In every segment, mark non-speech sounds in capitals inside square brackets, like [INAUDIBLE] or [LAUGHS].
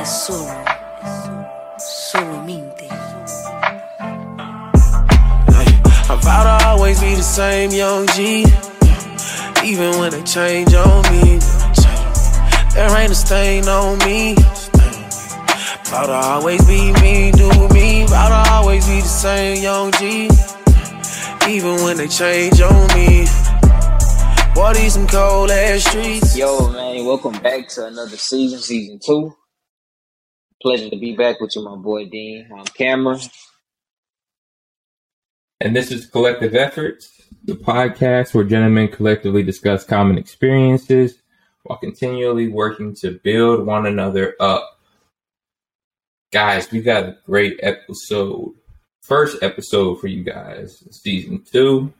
es solo, solo mente. I'm proud to always be the same young G. Even when they change on me, there ain't a stain on me. Proud to always be me, do me. Proud to always be the same young G. Even when they change on me. Boy, these some cold ass streets. Yo, man, welcome back to another season, season two. Pleasure to be back with you, my boy Dean. I'm Cameron. And this is Kollective Efforts, the podcast where gentlemen collectively discuss common experiences while continually working to build one another up. Guys, we got a great episode. First episode for you guys, season two.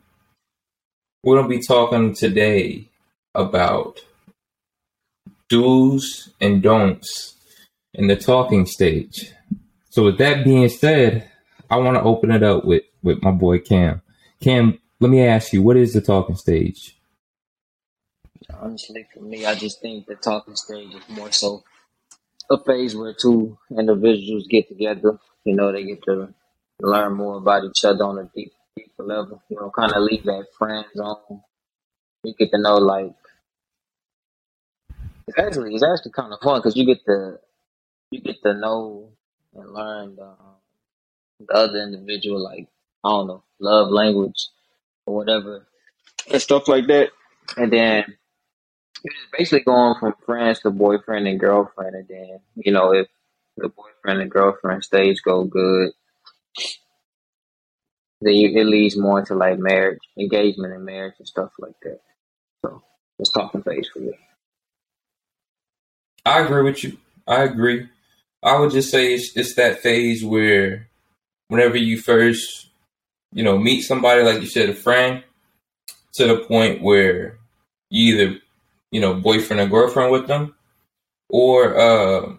We're going to be talking today about do's and don'ts in the talking stage. So, with that being said, I want to open it up with, with my boy Cam. Cam, let me ask you, what is the talking stage? Honestly, for me, I just think the talking stage is more so a phase where two individuals get together. You know, they get to learn more about each other on a deep, deeper level. You know, kind of leave that friend zone. You get to know, like, it's actually it's actually kind of fun because you get to you get to know and learn the, um, the other individual, like I don't know, love language or whatever, and stuff like that. And then you're just basically going from friends to boyfriend and girlfriend, and then you know if the boyfriend and girlfriend stage go good, then you, it leads more into like marriage, engagement, and marriage and stuff like that. So it's talking phase for you. I agree with you. I agree. I would just say it's, it's that phase where whenever you first, you know, meet somebody, like you said, a friend, to the point where you either, you know, boyfriend or girlfriend with them, or, uh,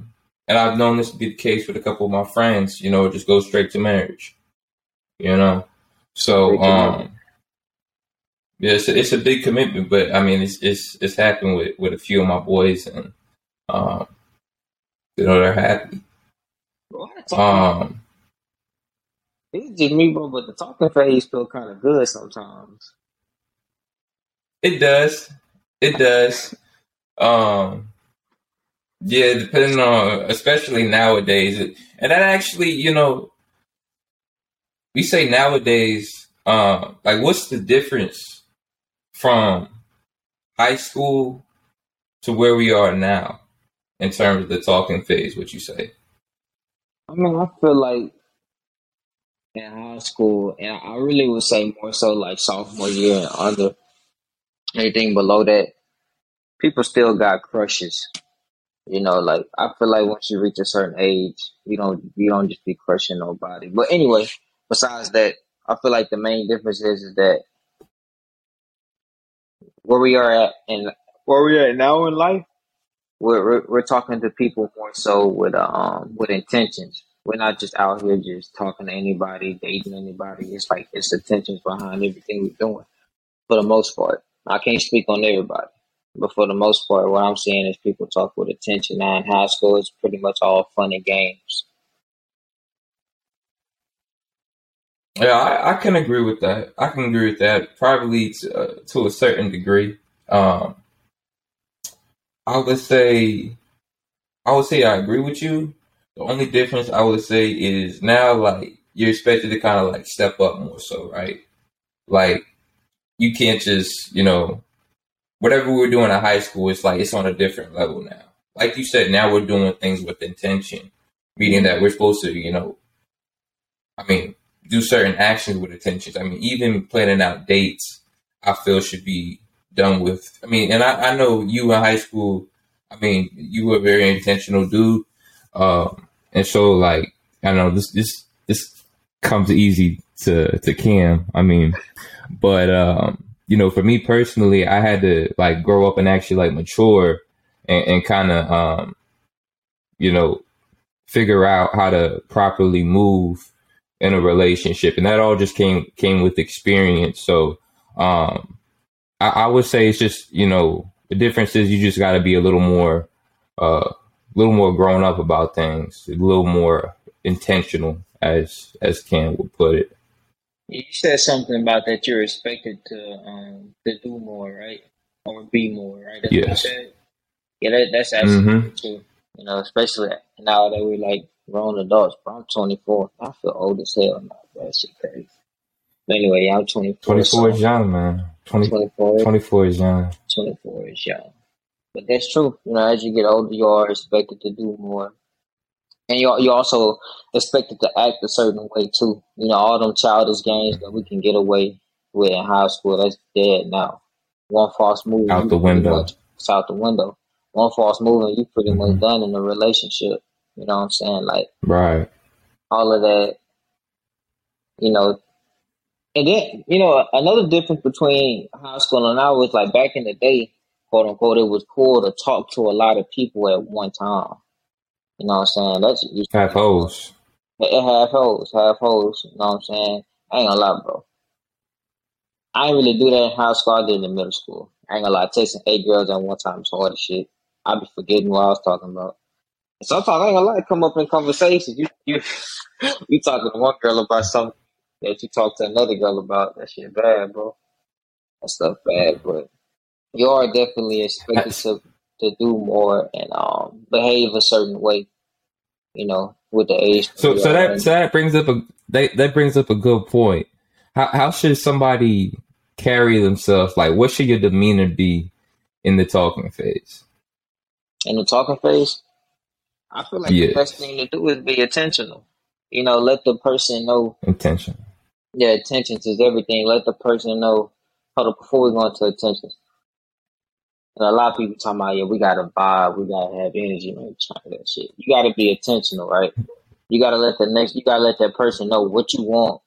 and I've known this to be the case with a couple of my friends, you know, it just go straight to marriage, you know. So, um, yeah, it's a, it's a big commitment, but I mean, it's it's it's happened with with a few of my boys, and um, you know, they're happy. Um, It's just me, bro, but the talking phase feel kind of good sometimes. it does, it does. Um, yeah, depending on, especially nowadays, it, and that actually, you know, we say nowadays, um, like, what's the difference from high school to where we are now in terms of the talking phase? What you say? I mean, I feel like in high school, and I really would say more so like sophomore year and under. Anything below that, people still got crushes. You know, like I feel like once you reach a certain age, you don't you don't just be crushing nobody. But anyway, besides that, I feel like the main difference is, is that where we are at and where we are now in life, we're, we're we're talking to people more so with uh, um with intentions. We're not just out here just talking to anybody, dating anybody. It's like it's intentions behind everything we're doing for the most part. I can't speak on everybody, but for the most part, what I'm seeing is people talk with attention. Now in high school, it's pretty much all fun and games. Yeah, I, I can agree with that. I can agree with that. Probably to, uh, to a certain degree. Um, I would say, I would say I agree with you. The only difference I would say is now, like you're expected to kind of like step up more, so right? Like you can't just, you know, whatever we were doing in high school, it's like it's on a different level now. Like you said, now we're doing things with intention, meaning that we're supposed to, you know, I mean, do certain actions with intentions. I mean, even planning out dates, I feel should be done with. I mean, and I, I know you in high school. I mean, you were a very intentional dude, um, and so like I know this this this comes easy to to Cam. I mean, but um, you know, for me personally, I had to like grow up and actually like mature and, and kind of um, you know, figure out how to properly move in a relationship, and that all just came came with experience. So um, I, I would say it's just you know the difference is you just got to be a little more uh, little more grown up about things, a little more intentional, as as Ken would put it. You said something about that you're expected to um to do more, right? Or be more, right? That's Yes. what you said. Yeah, that, that's actually hmm true. You know, especially now that we're like grown adults. Bro, I'm 24. I feel old as hell now. That shit crazy. But anyway, I'm 24. Twenty four is So young, man. 20, 24, 24 is young. 24 is young. But that's true. You know, as you get older, you are expected to do more. And you're, you're also expected to act a certain way too. You know, all them childish games that we can get away with in high school, that's dead now. One false move, Out the window. much it's out the window. One false move and you pretty hmm much done in a relationship. You know what I'm saying? Like Right. all of that, you know. And then, you know, another difference between high school and now was like back in the day, quote unquote, it was cool to talk to a lot of people at one time. You know what I'm saying? That's you Half hoes. it half hoes, half hoes. You know what I'm saying? I ain't gonna lie, bro. I ain't really do that in high school. I did it in middle school. I ain't gonna lie, texting eight girls at one time is hard as shit. I be forgetting what I was talking about. Sometimes I ain't gonna lie, come up in conversations. You you [LAUGHS] you talking to one girl about something that you talk to another girl about. That shit bad, bro. That stuff bad, but you are definitely expected to to do more and um behave a certain way. You know, with the age. So so that so that brings up a that, that brings up a good point. How how should somebody carry themselves? Like, what should your demeanor be in the talking phase? in the talking phase, I feel like the best thing to do is be intentional. You know, let the person know. intention. Yeah, attentions is everything. Let the person know. Hold up, before we go into attentions, and a lot of people talking about, yeah, we gotta vibe, we gotta have energy, man. That shit. You gotta be intentional, right? You gotta let the next, you gotta let that person know what you want.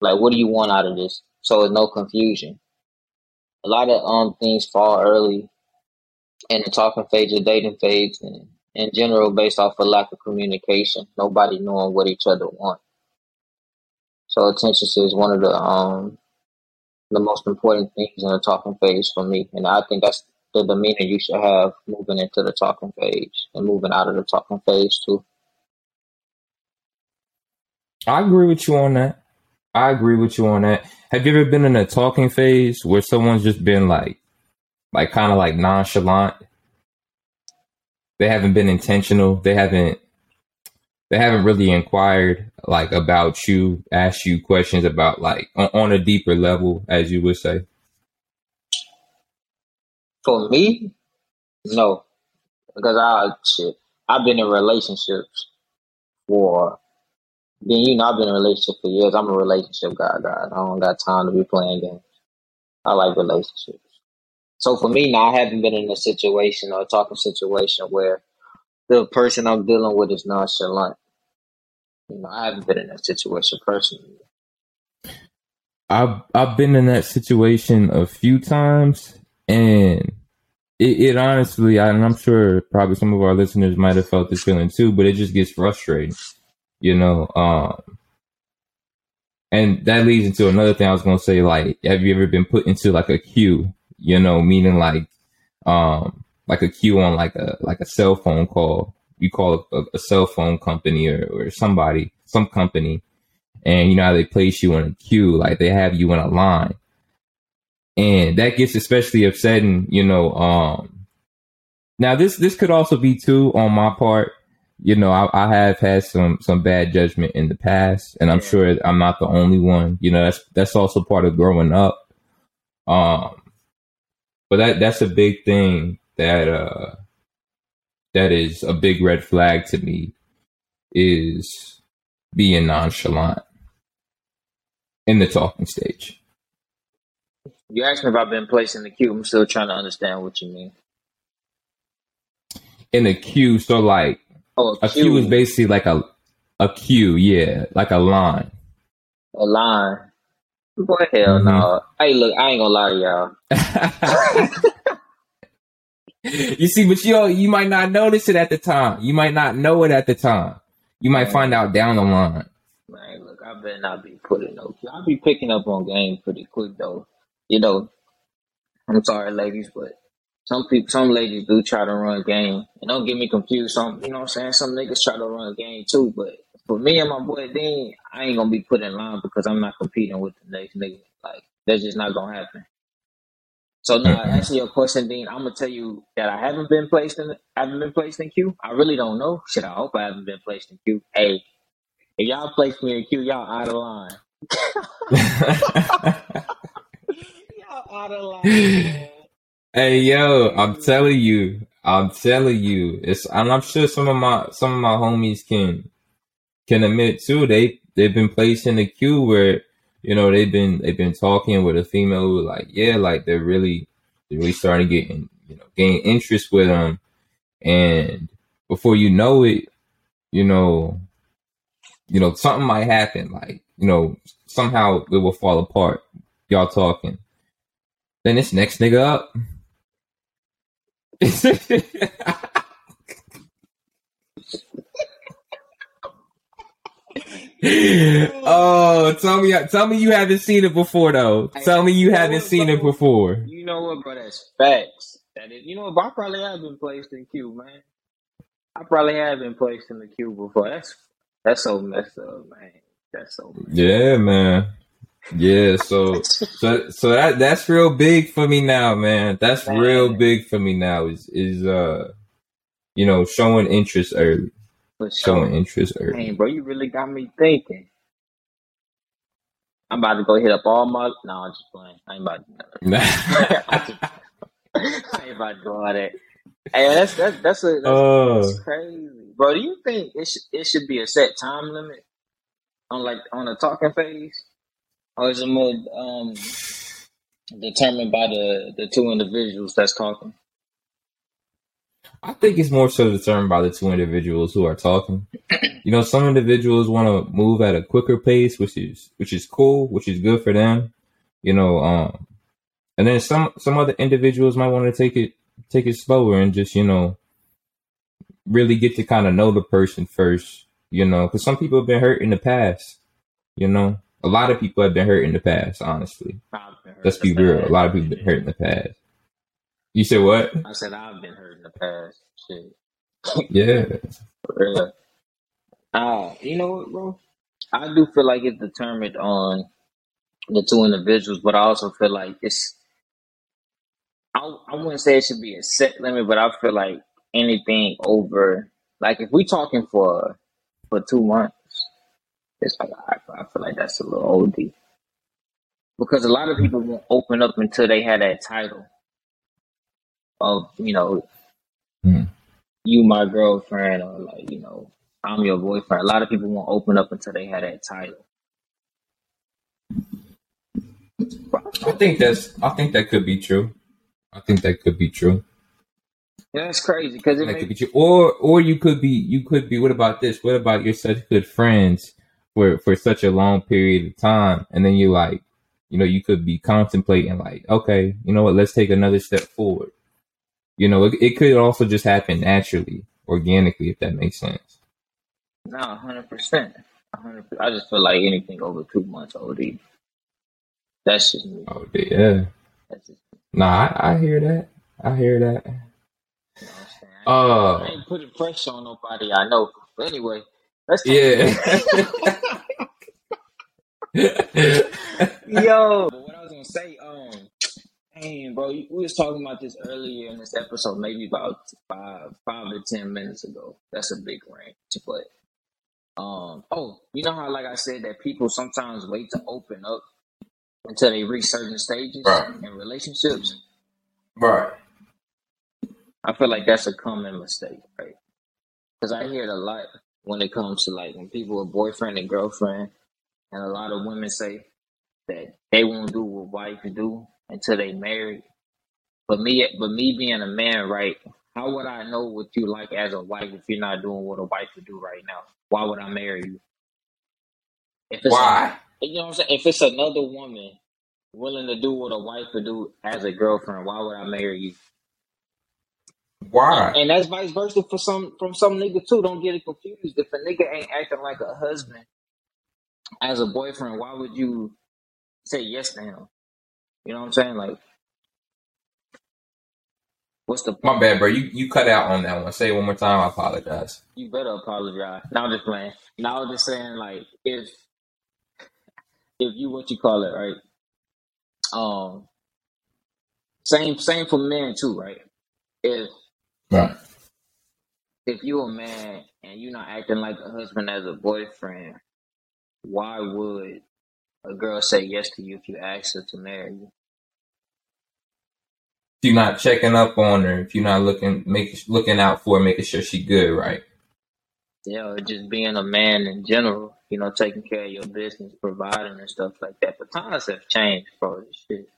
Like, what do you want out of this? So there's no confusion. A lot of um things fall early in the talking phase or dating phase, and in general, based off of lack of communication, nobody knowing what each other want. So attention is one of the um the most important things in the talking phase for me, and I think that's the demeanor you should have moving into the talking phase and moving out of the talking phase too. I agree with you on that. I agree with you on that. Have you ever been in a talking phase where someone's just been like, like kind of like nonchalant? They haven't been intentional. They haven't. They haven't really inquired like about you, asked you questions about like on, on a deeper level, as you would say. For me, no, because I shit, I've been in relationships for. Then you know I've been in a relationship for years. I'm a relationship guy, guy. I don't got time to be playing games. I like relationships. So for me now, I haven't been in a situation or a talking situation where the person I'm dealing with is nonchalant. You know, I haven't been in that situation personally. I've I've been in that situation a few times, and it, it honestly, I, and I'm sure probably some of our listeners might have felt this feeling too, but it just gets frustrating, you know. Um, and that leads into another thing I was gonna say. Like, have you ever been put into like a queue? You know, meaning like, um, like a queue on like a like a cell phone call. You call a, a cell phone company or, or somebody, some company, and you know how they place you in a queue, like they have you in a line, and that gets especially upsetting. You know, um, now this this could also be too on my part. You know, I, I have had some some bad judgment in the past, and I'm Yeah. sure I'm not the only one. You know, that's that's also part of growing up. Um, but that that's a big thing that uh that is a big red flag to me is being nonchalant in the talking stage. You asked me if I've been placed in the queue. I'm still trying to understand what you mean. In a queue, so like Oh, a a queue is basically like a a queue, yeah, like a line. a line. Boy, hell hmm no. Hey, look, I ain't gonna lie to y'all. [LAUGHS] [LAUGHS] you see, but you you might not notice it at the time. You might not know it at the time. You might find out down the line. man, look, I better not be put in no. I'll be picking up on game pretty quick though. You know, I'm sorry, ladies, but some people, some ladies do try to run game, and don't get me confused. Some, you know, what I'm saying some niggas try to run game too. But for me and my boy Dean, I ain't gonna be put in line because I'm not competing with the next nigga. Like that's just not gonna happen. So now, Mm-hmm. answering your question, Dean, I'm gonna tell you that I haven't been placed in, I haven't been placed in queue. I really don't know. Shit, I hope I haven't been placed in queue. Hey, if y'all place me in queue, y'all out of line. [LAUGHS] Y'all out of line. man. hey yo, I'm telling you, I'm telling you, it's and I'm sure some of my some of my homies can can admit too. They they've been placed in the queue where you know they've been they've been talking with a female who like yeah like they're really they're really starting to get in, you know gain interest with them, and before you know it, you know you know something might happen like you know somehow it will fall apart. Y'all talking. Then this next nigga up. [LAUGHS] [LAUGHS] oh, tell me, tell me you haven't seen it before though. Tell me you haven't seen it before. You know what, bro? That's facts. That is, you know, what, I probably have been placed in queue, man. I probably have been placed in the queue before. That's that's so messed up, man. That's so. Messed Yeah, man. Yeah, so so so that that's real big for me now, man. That's real big for me now. Is is uh, you know, showing interest early, For showing interest early. Hey, bro, you really got me thinking. I'm about to go hit up all my. No, I'm just playing. I ain't about to. [LAUGHS] I ain't about to do all that. Hey, that's that's that's a that's, Oh, that's crazy, bro. Do you think it should it should be a set time limit on like on a talking phase, or is it more um determined by the the two individuals that's talking? I think it's more so determined by the two individuals who are talking. You know, some individuals want to move at a quicker pace, which is which is cool, which is good for them. You know, um, and then some some other individuals might want to take it take it slower and just you know really get to kind of know the person first. You know, because some people have been hurt in the past. You know, a lot of people have been hurt in the past. Honestly, I've been hurt let's be real. A lot of people have been hurt in the past. You said what? I said I've been hurt in the past. Shit. Yeah. [LAUGHS] For real. Ah, you know what, bro? I do feel like it's determined on the two individuals, but I also feel like it's. I I wouldn't say it should be a set limit, but I feel like anything over, like if we talking for for two months, it's like I, I feel like that's a little OD because a lot of people won't open up until they had that title of you know Mhm. you my girlfriend or like you know I'm your boyfriend. A lot of people won't open up until they had that title. I think that's. I think that could be true. I think that could be true. Yeah, that's crazy because it That could be true. Or, or you could be. You could be. What about this? What about you're such good friends for for such a long period of time, and then you're like, you know, you could be contemplating like, okay, you know what? Let's take another step forward. You know, it, it could also just happen naturally, organically, if that makes sense. no hundred percent. hundred. I just feel like anything over two months OD. That's just me. Oh yeah. That's just Nah, I, I hear that. I hear that. you know I'm saying. I ain't, Uh, I ain't putting pressure on nobody I know. But anyway, let's talk. yeah. [LAUGHS] [LAUGHS] Yo, but what I was gonna say, um, Bro, we was talking about this earlier in this episode, maybe about five, five to ten minutes ago. That's a big range, but um, oh, you know how, like I said, that people sometimes wait to open up until they reach certain stages Right. in relationships. right. I feel like that's a common mistake, right? Because I hear it a lot when it comes to like when people are boyfriend and girlfriend, and a lot of women say that they won't do what wife do until they married. But me, but me being a man, right? How would I know what you like as a wife if you're not doing what a wife would do right now? Why would I marry you? If it's Why? You know what I'm saying? If it's another woman willing to do what a wife would do as a girlfriend, why would I marry you? Why? And that's vice versa for some from some nigga too. Don't get it confused. If a nigga ain't acting like a husband as a boyfriend, why would you say yes to him? You know what I'm saying? Like What's the My bad, bro. You you cut out on that one. Say it one more time. I apologize. You better apologize. Now I'm just playing. Now I'm just saying, like, if if you what you call it, right? Um, same same for men too, right? If Right. if you a man and you're not acting like a husband as a boyfriend, why would a girl say yes to you if you ask her to marry you? If you're not checking up on her, if you're not looking making looking out for her, making sure she good, right? Yeah, or just being a man in general, you know, taking care of your business, providing and stuff like that. But times have changed, bro. This shit.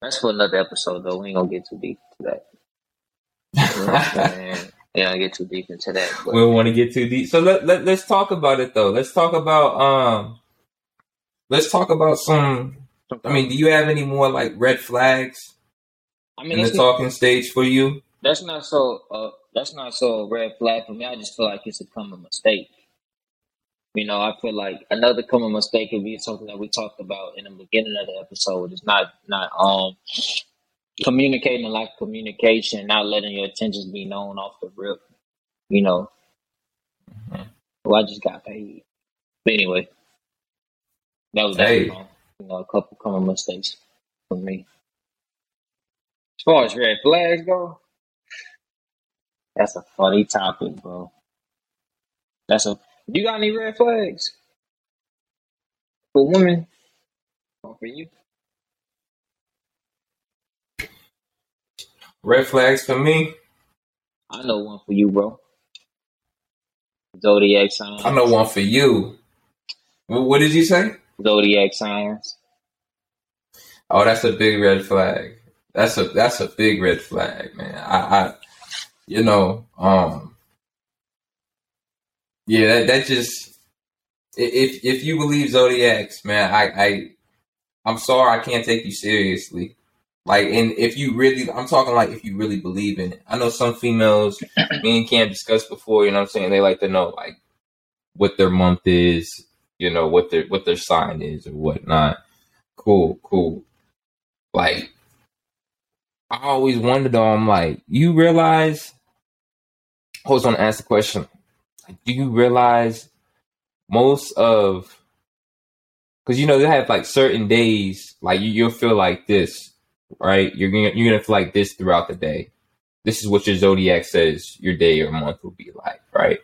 That's for another episode, though. We ain't gonna get too deep into that. You know what I'm saying? We ain't gonna get too deep into that. we don't want to get too deep. So let, let let's talk about it though. Let's talk about um let's talk about some I mean, do you have any more like red flags I mean, in the not, talking stage for you? that's not so. Uh, that's not so red flag for me. I just feel like it's a common mistake. You know, I feel like another common mistake could be something that we talked about in the beginning of the episode. It's not not um communicating like communication, not letting your intentions be known off the rip. You know, well, I just got paid. But anyway, that was that. Hey. um, You know, a couple common mistakes for me. As far as red flags go, that's a funny topic, bro. That's a. You got any red flags for women or for you? Red flags for me. I know one for you, bro. Zodiac signs. I know one for you. What did you say? Zodiac signs. Oh, that's a big red flag. That's a that's a big red flag, man. I, I you know, um, yeah, that, that just if if you believe zodiacs, man, I I I'm sorry I can't take you seriously. Like, and if you really, I'm talking like if you really believe in it. I know some females, [CLEARS THROAT] me and Cam discussed before. You know what I'm saying? They like to know like what their month is, you know, what their what their sign is or whatnot. Cool, cool. Like, I always wondered though, I'm like, you realize, I was to ask the question, do you realize most of, because you know, they have like certain days, like you, you'll feel like this, right? You're gonna, you're gonna feel like this throughout the day. This is what your zodiac says your day or month will be like, right?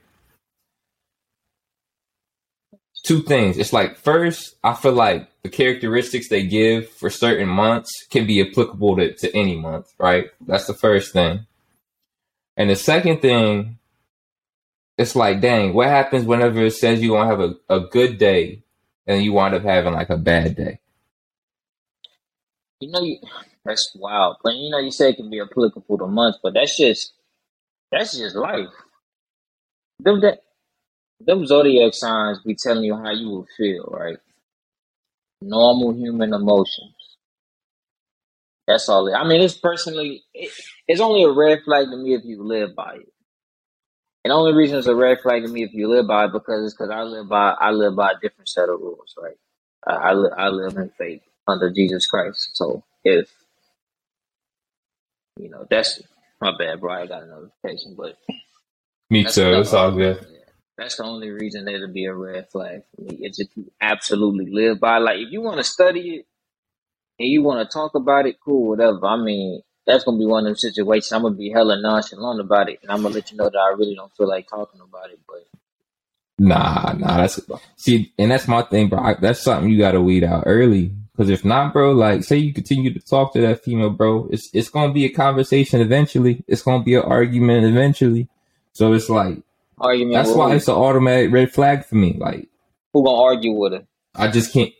Two things. It's like first, I feel like the characteristics they give for certain months can be applicable to, to any month, right? That's the first thing. And the second thing, it's like, dang, what happens whenever it says you're gonna have a, a good day and you wind up having like a bad day? You know, you, that's wild. But you know, you say it can be applicable to months, but that's just that's just life. Them zodiac signs be telling you how you will feel, right? Normal human emotions. That's all. It, I mean, it's personally, it, it's only a red flag to me if you live by it. And the only reason it's a red flag to me if you live by it because it's because I live by I live by a different set of rules, right? I I, li- I live in faith under Jesus Christ. So if you know, that's my bad, bro. I got a notification, but Me too. It's all good. yeah, that's the only reason it'll be a red flag for me. It's if you absolutely live by. Like if you want to study it and you want to talk about it, cool, whatever. I mean, that's gonna be one of them situations. I'm gonna be hella nonchalant about it, and I'm gonna let you know that I really don't feel like talking about it. But Nah, nah, that's see, and that's my thing, bro. I, that's something you got to weed out early. Because if not, bro, like say you continue to talk to that female, bro, it's it's gonna be a conversation eventually. It's gonna be an argument eventually. So it's like argument. that's why who? it's an automatic red flag for me. Like Who gonna argue with her? I just can't.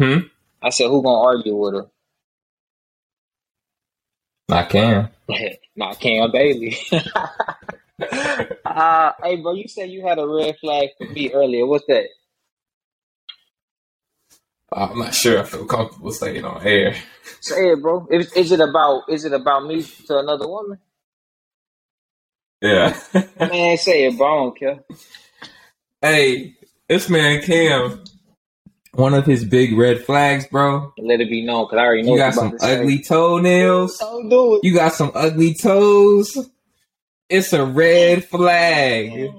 Hmm. I said, who gonna argue with her? I can. [LAUGHS] Not Cam Bailey. [LAUGHS] [LAUGHS] uh, hey, bro, you said you had a red flag for me earlier. What's that? I'm not sure. I feel comfortable saying on air. Say it, bro. Is, is it about is it about me to another woman? Yeah. [LAUGHS] Man, say it, bro. I don't care. hey, this man Cam one of his big red flags, bro. Let it be known, cause I already know You got some about to say. ugly toenails. Don't do it. You got some ugly toes. It's a red flag.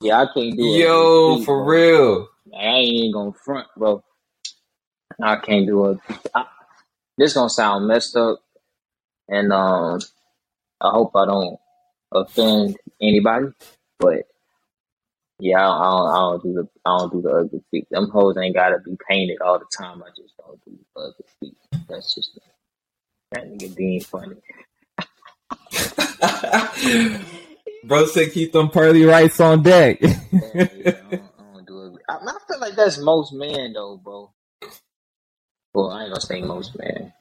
Yeah, I can't do it. Yo, Please, for bro. real. I ain't even gonna front, bro. I can't do it. I, this gonna sound messed up, and um, I hope I don't offend anybody. But yeah, I don't, I don't, I don't do the I don't do the ugly feet. Them hoes ain't gotta be painted all the time. I just don't do the ugly feet. That's just that nigga being funny. [LAUGHS] Bro said keep them pearly rights on deck. Yeah, yeah, [LAUGHS] I, don't, I don't do. I, I feel like that's most men though, bro. Well, I ain't gonna say most men.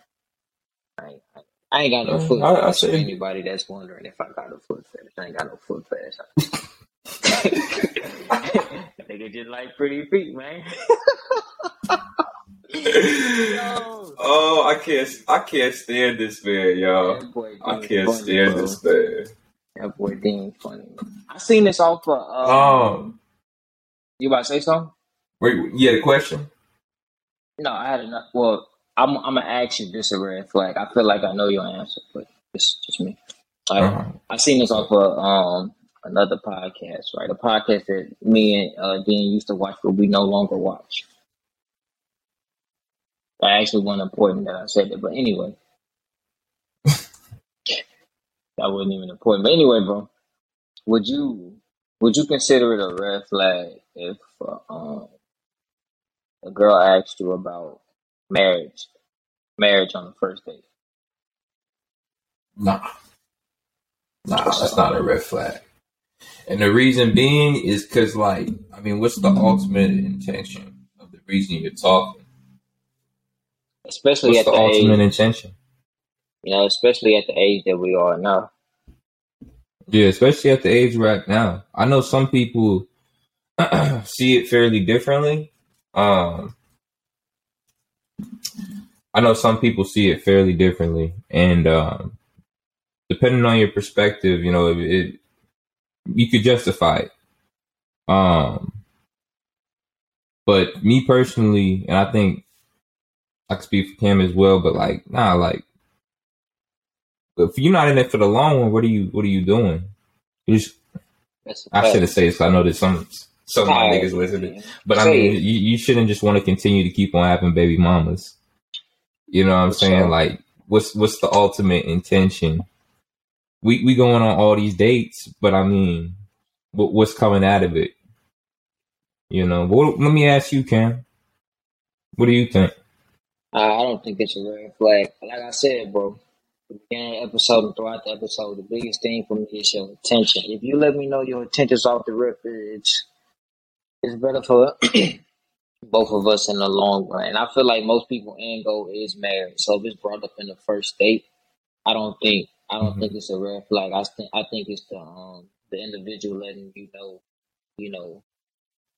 I ain't, I, I ain't got no foot I- I fetish for say- anybody that's wondering if I got a foot fetish. I ain't got no foot fetish. [LAUGHS] Nigga just like pretty feet, man. [LAUGHS] oh, I can't I can't stand this man, y'all. I can't funny, stand bro. this man. That boy Dean funny. I seen this off of. Um, Um, you about to say something? wait, you had a question? No, I had enough. Well, I'm I'm gonna ask you this a red flag. I feel like I know your answer, but it's just me. Like, Uh-huh. I seen this off of um another podcast, right? A podcast that me and uh, Dean used to watch, but we no longer watch. I actually wasn't important that I said that, but anyway, [LAUGHS] that wasn't even important. But anyway, bro, would you would you consider it a red flag if uh, um a girl asked you about marriage, marriage on the first date? Nah. Nah, that's not a red flag. And the reason being is because, like, I mean, what's the ultimate intention of the reason you're talking? Especially What's at the the ultimate age, intention? you know, especially at the age that we are now. Yeah, especially at the age at now. I know some people [CLEARS THROAT] see it fairly differently. Um, I know some people see it fairly differently, and um, depending on your perspective, you know, it, it you could justify it. Um, but me personally, and I think I can speak for Cam as well. But like, nah, like, if you're not in it for the long run, what are you? What are you doing? You just, I should have said this. I know that some some of my niggas listening. But I mean, you, you shouldn't just want to continue to keep on having baby mamas. You know what I'm saying? Like, what's what's the ultimate intention? We we going on all these dates, but I mean, what, what's coming out of it? You know. What, let me ask you, Cam. What do you think? I I don't think it's a red flag. Like I said, bro, the beginning episode and throughout the episode, the biggest thing for me is your attention. If you let me know your intentions off the rip, it's it's better for [CLEARS THROAT] both of us in the long run. And I feel like most people end goal is marriage. So if it's brought up in the first date, I don't think I don't Mhm. think it's a red flag. I think I think it's the um the individual letting you know, you know,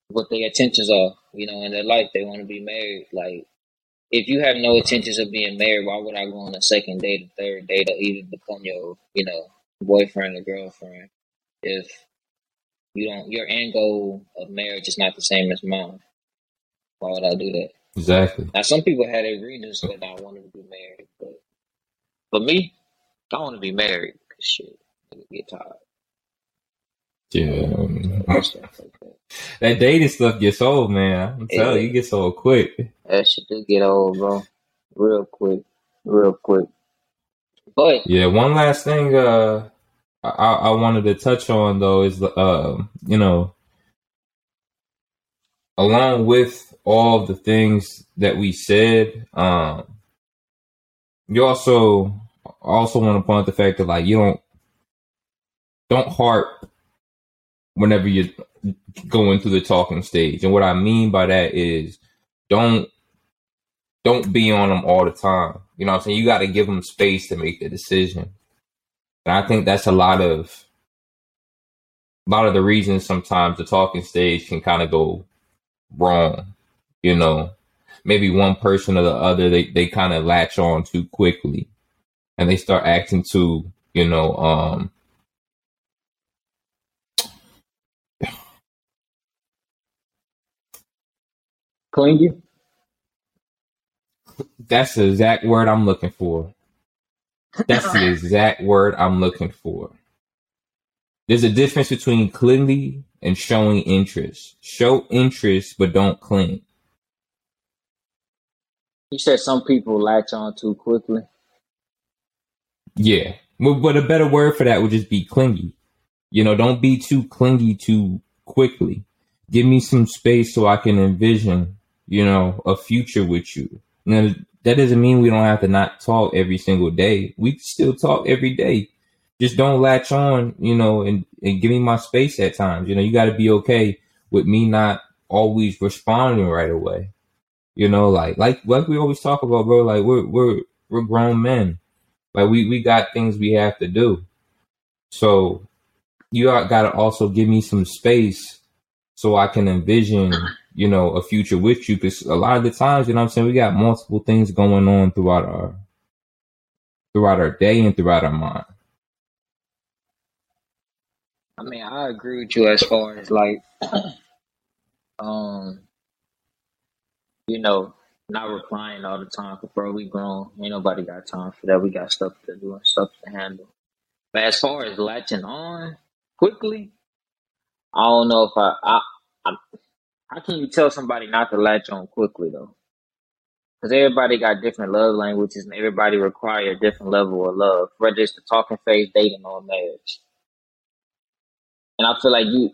what their intentions are, you know, in their life. They want to be married. Like if you have no intentions of being married, why would I go on a second date, a third date, or even become your, you know, boyfriend or girlfriend if you don't your end goal of marriage is not the same as mine? Why would I do that? Exactly. Now some people had their reasons that I wanted to be married, but for me, I want to be married. Shit, I get tired. Yeah. um, like that. That dating stuff gets old, man. I'm telling you, it gets old quick. That shit do get old, bro. Real quick, real quick. But Yeah, one last thing uh I, I wanted to touch on though is the uh, you know along with all of the things that we said, um you also also want to point out the fact that like you don't don't harp whenever you're going through the talking stage. And what I mean by that is don't don't be on them all the time. You know what I'm saying? You got to give them space to make the decision. And I think that's a lot of a lot of the reasons sometimes the talking stage can kind of go wrong. You know, maybe one person or the other they, they kind of latch on too quickly and they start acting too, you know, um clingy. that's the exact word I'm looking for. That's the [LAUGHS] exact word I'm looking for. There's a difference between clingy and showing interest. Show interest, but don't cling. You said some people latch on too quickly. Yeah. But a better word for that would just be clingy. You know, don't be too clingy too quickly. Give me some space so I can envision, you know, a future with you. Now, that doesn't mean we don't have to not talk every single day. We still talk every day. Just don't latch on, you know, and, and give me my space at times. You know, you got to be okay with me not always responding right away. You know, like like like we always talk about, bro. Like we're we're we're grown men. Like we we got things we have to do. So you got to also give me some space so I can envision, you know, a future with you. Because a lot of the times, you know, I'm saying we got multiple things going on throughout our throughout our day and throughout our mind. I mean, I agree with you as far as like, [CLEARS THROAT] um, you know, not replying all the time. Cause bro, we grown. Ain't nobody got time for that. We got stuff to do and stuff to handle. But as far as latching on quickly, I don't know if I, I, I how can you tell somebody not to latch on quickly though? Because everybody got different love languages and everybody require a different level of love, whether it's the talking phase, dating, or marriage. And I feel like you,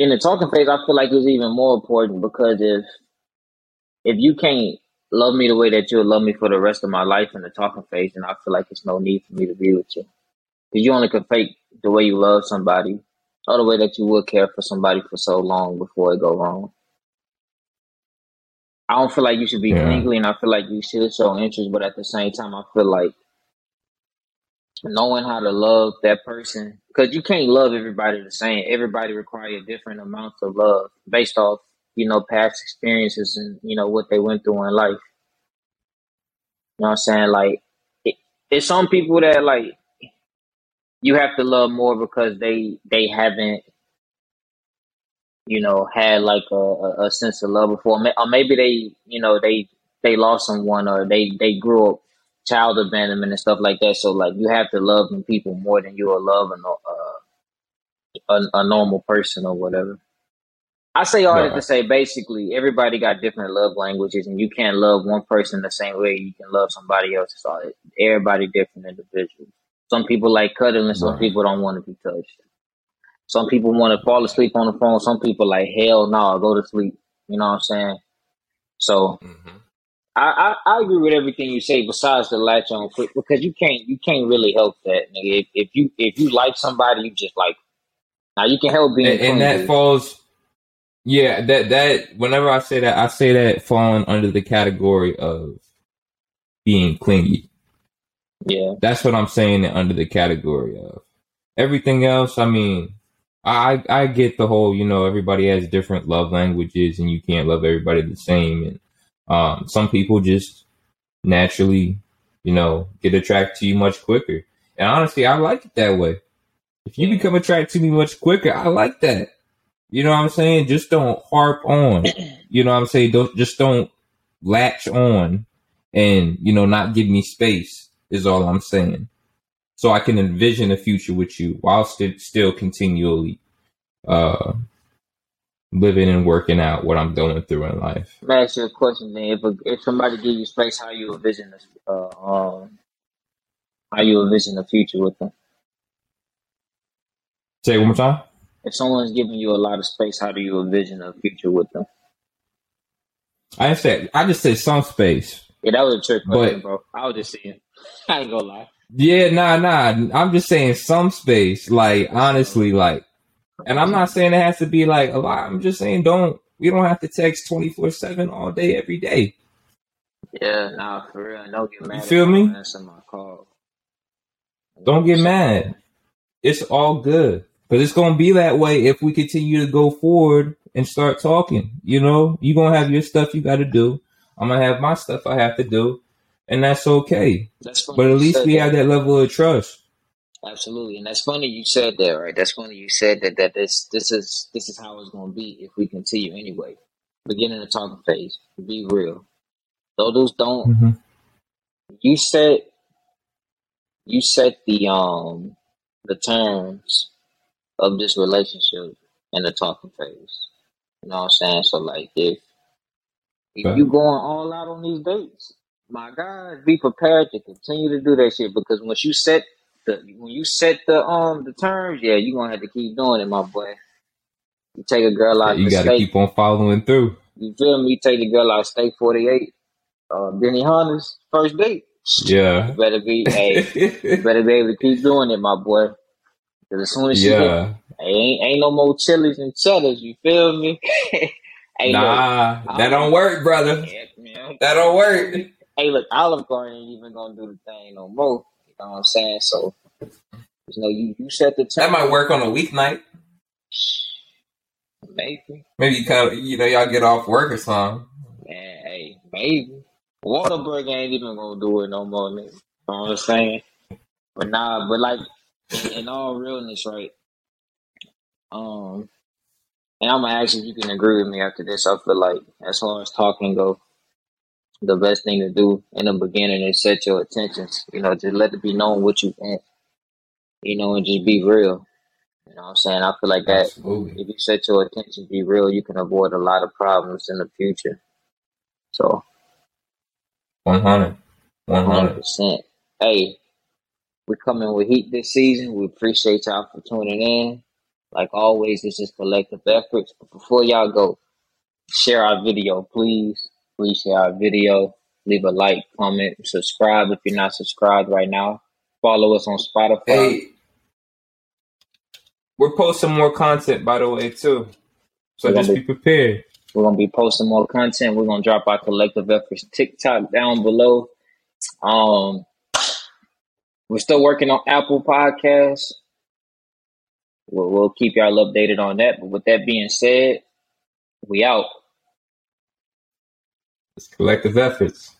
in the talking phase, I feel like it's even more important because if if you can't love me the way that you'll love me for the rest of my life in the talking phase, then I feel like it's no need for me to be with you. Because you only can fake the way you love somebody or the way that you would care for somebody for so long before it go wrong. I don't feel like you should be Yeah. and I feel like you should show interest, but at the same time, I feel like knowing how to love that person because you can't love everybody the same. Everybody require different amounts of love based off you know past experiences and you know what they went through in life. You know what I'm saying? Like it, it's some people that like you have to love more because they they haven't you know had like a, a, a sense of love before, or maybe they you know they they lost someone or they they grew up child abandonment and stuff like that. So like you have to love them people more than you will love a, uh, a a normal person or whatever. I say all that to say basically everybody got different love languages and you can't love one person the same way you can love somebody else. It's all everybody different individuals. Some people like cuddling, some Right. people don't want to be touched. Some people want to fall asleep on the phone. Some people like hell no, go to sleep. You know what I'm saying? So hmm I, I, I agree with everything you say. Besides the latch on quick, because you can't you can't really help that. Nigga. If, if you if you like somebody, you just like now you can help being And, and that falls, yeah, that that whenever I say that, I say that falling under the category of being clingy. Yeah, That's what I'm saying under the category of. Everything else, I mean, I I get the whole, you know, everybody has different love languages and you can't love everybody the same and um some people just naturally, you know, get attracted to you much quicker. And honestly, I like it that way. If you become attracted to me much quicker, I like that. You know what I'm saying? Just don't harp on. [CLEARS THROAT] You know what I'm saying? Don't just don't latch on and, you know, not give me space is all I'm saying. So I can envision a future with you while st- still continually uh living and working out what I'm going through in life. Let me ask you a question. Then, if a, if somebody give you space, how you envision this? Uh, um, how you envision the future with them? Say it one more time. If someone's giving you a lot of space, how do you envision a future with them? I said I just said some space. Yeah, that was a trick question, But bro. I was just saying. [LAUGHS] I ain't gonna lie. yeah, nah, nah. I'm just saying some space. Like honestly, like and I'm not saying it has to be like a lot. I'm just saying don't we don't have to text twenty four seven all day every day. Yeah, nah, for real. Don't get You mad if feel me? answer my call. Don't get mad. It's all good. But it's gonna be that way if we continue to go forward and start talking. You know, you're gonna have your stuff you gotta do. I'm gonna have my stuff I have to do, and that's okay. That's But at least we that. have that level of trust. Absolutely, and that's funny you said that, right? That's funny you said that. That this this is this is how it's gonna be if we continue anyway. Beginning the talking phase. Be real. those don't. Mm-hmm. You set you set the um the terms of this relationship in the talking phase. You know what I'm saying? So like if if you going all out on these dates, my guys, be prepared to continue to do that shit because once you set the when you set the um the terms, yeah, you gonna have to keep doing it, my boy. You take a girl Yeah, out you to got to steak, keep on following through. you feel me? You take a girl out steak forty eight, uh Benihana's first date. Yeah. You better be hey, you [LAUGHS] better be able to keep doing it, my boy. Cause as soon as she hit, yeah. ain't ain't no more chilies and cheddars, you feel me? [LAUGHS] hey look, Nah, that don't work, brother. yeah. That don't work. Hey, look, Olive Garden ain't even gonna do the thing no more. Know what I'm saying? So, you know, you, you set the That time. might work on a weeknight. Maybe, Maybe you kind of, you know, y'all get off work or something. man. Hey, maybe. Whataburger ain't even gonna do it no more, nigga. You know what I'm saying? But nah, but like, in, in all realness, right? Um, and I'm gonna ask if you can agree with me after this. I feel like, as far as talking go, the best thing to do in the beginning is set your intentions. You know, just let it be known what you want. You know, and just be real. You know what I'm saying? I feel like that Absolutely. if you set your attention, be real, you can avoid a lot of problems in the future. So, 100. 100. 100%. Hey, we're coming with heat this season. We appreciate y'all for tuning in. Like always, this is Kollective Efforts. But before y'all go, share our video, please. Please share our video. Leave a like, comment, subscribe if you're not subscribed right now. Follow us on Spotify. Hey, we're posting more content, by the way, too. So just be be prepared. We're gonna be posting more content. We're gonna drop our Kollective Efforts TikTok down below. Um, we're still working on Apple Podcasts. We'll, we'll keep y'all updated on that. But with that being said, we out. It's Kollective Efforts.